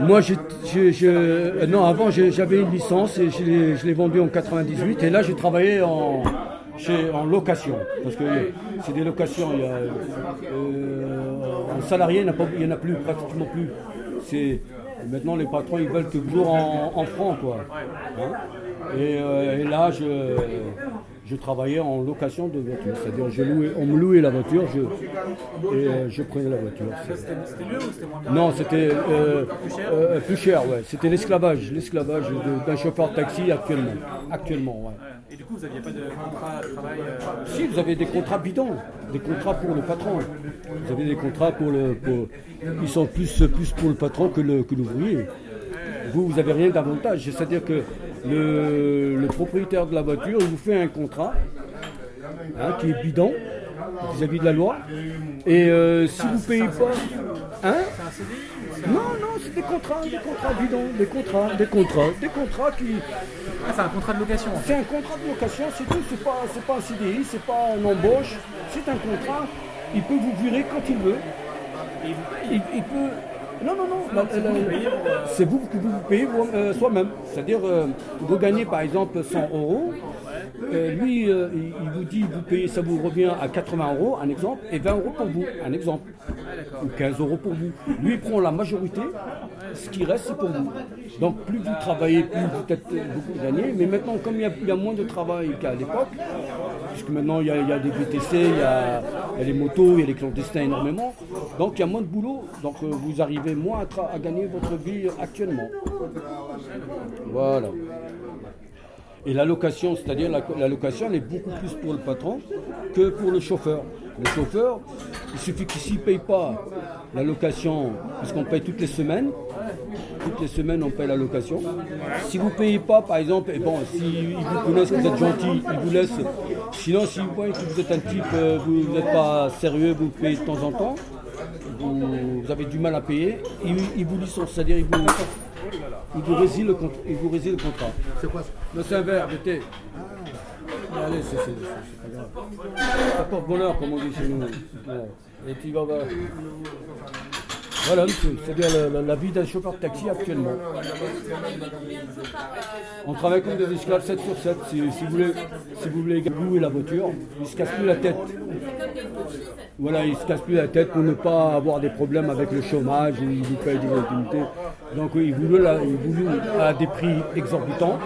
Moi, je, je- euh, non, avant, j'avais une licence et je l'ai- vendue en 98. Et là, j'ai travaillé en, chez- en location. Parce que c'est des locations. Il y a, euh, en salarié, il n'y en a plus, pratiquement plus. Maintenant, les patrons, ils veulent toujours en, en francs, quoi. Hein et, euh, et là, je, je travaillais en location de voiture. C'est-à-dire, je louais, on me louait la voiture je, et euh, je prenais la voiture. C'était mieux ou c'était moins bien non, c'était euh, plus cher, ouais. C'était l'esclavage, l'esclavage d'un chauffeur de taxi actuellement. Actuellement, ouais. Et du coup, vous n'aviez pas de contrat de travail euh, Si, vous avez des contrats bidons, des contrats pour le patron. Vous avez des contrats pour le. ils sont plus, plus pour le patron que l'ouvrier. Vous, vous avez rien d'avantage. C'est-à-dire que le, le propriétaire de la voiture, il vous fait un contrat hein, qui est bidon vis-à-vis de la loi. Et euh, si vous payez pas. Hein? Non, non, c'est des contrats, des contrats bidons, des contrats, des contrats, des contrats qui. Ah, c'est un contrat de location. C'est un contrat de location, c'est tout, c'est pas, c'est pas un CDI, c'est pas un embauche, c'est un contrat. Il peut vous virer quand il veut. Il peut. Non, non, non, c'est vous payez pour, euh, c'est vous qui vous payez euh, soi-même. C'est-à-dire, euh, vous gagnez par exemple 100 euros. euh, lui, euh, il, il vous dit, vous payez, ça vous revient à 80 euros, un exemple, et 20 euros pour vous, un exemple. Ou 15 euros pour vous. Lui, il prend la majorité, ce qui reste, c'est pour vous. Donc, plus vous travaillez, plus vous faites beaucoup d'années. Mais maintenant, comme il y, a, il y a moins de travail qu'à l'époque, puisque maintenant il y, a, il y a des VTC, il y a, il y a les motos, il y a les clandestins énormément, donc il y a moins de boulot. Donc, euh, vous arrivez moins à, gagner votre vie actuellement. Voilà. Et la location, c'est-à-dire la, location, elle est beaucoup plus pour le patron que pour le chauffeur. Le chauffeur, il suffit qu'il s'y paye pas la location, puisqu'on paye toutes les semaines. Toutes les semaines, on paye la location. Si vous payez pas, par exemple, et bon, s'ils vous connaissent vous êtes gentil, ils vous laissent. Sinon, si vous voyez que vous êtes un type, euh, vous n'êtes pas sérieux, vous payez de temps en temps, vous, vous avez du mal à payer, ils, ils vous licencient, c'est-à-dire ils vous, ils vous résilient le, le contrat. C'est quoi ça? C'est un verre de thé. Allez, c'est pas grave. Ça porte bonheur, comme on dit chez nous. Ouais. Et puis, bah, bah, Voilà, monsieur, c'est-à-dire la, la- vie d'un chauffeur de taxi actuellement. On travaille comme des esclaves 7 sur 7. Si, vous voulez, si louer la voiture, ils ne se cassent plus la tête. Voilà, ils ne se cassent plus la tête pour ne pas avoir des problèmes avec le chômage, ou ils vous payent des indemnités. Donc oui, ils vous à des prix exorbitants.